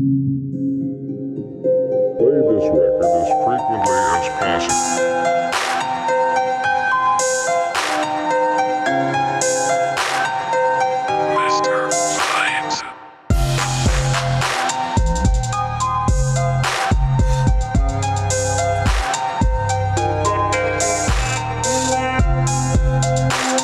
Play this record as frequently as possible. Thank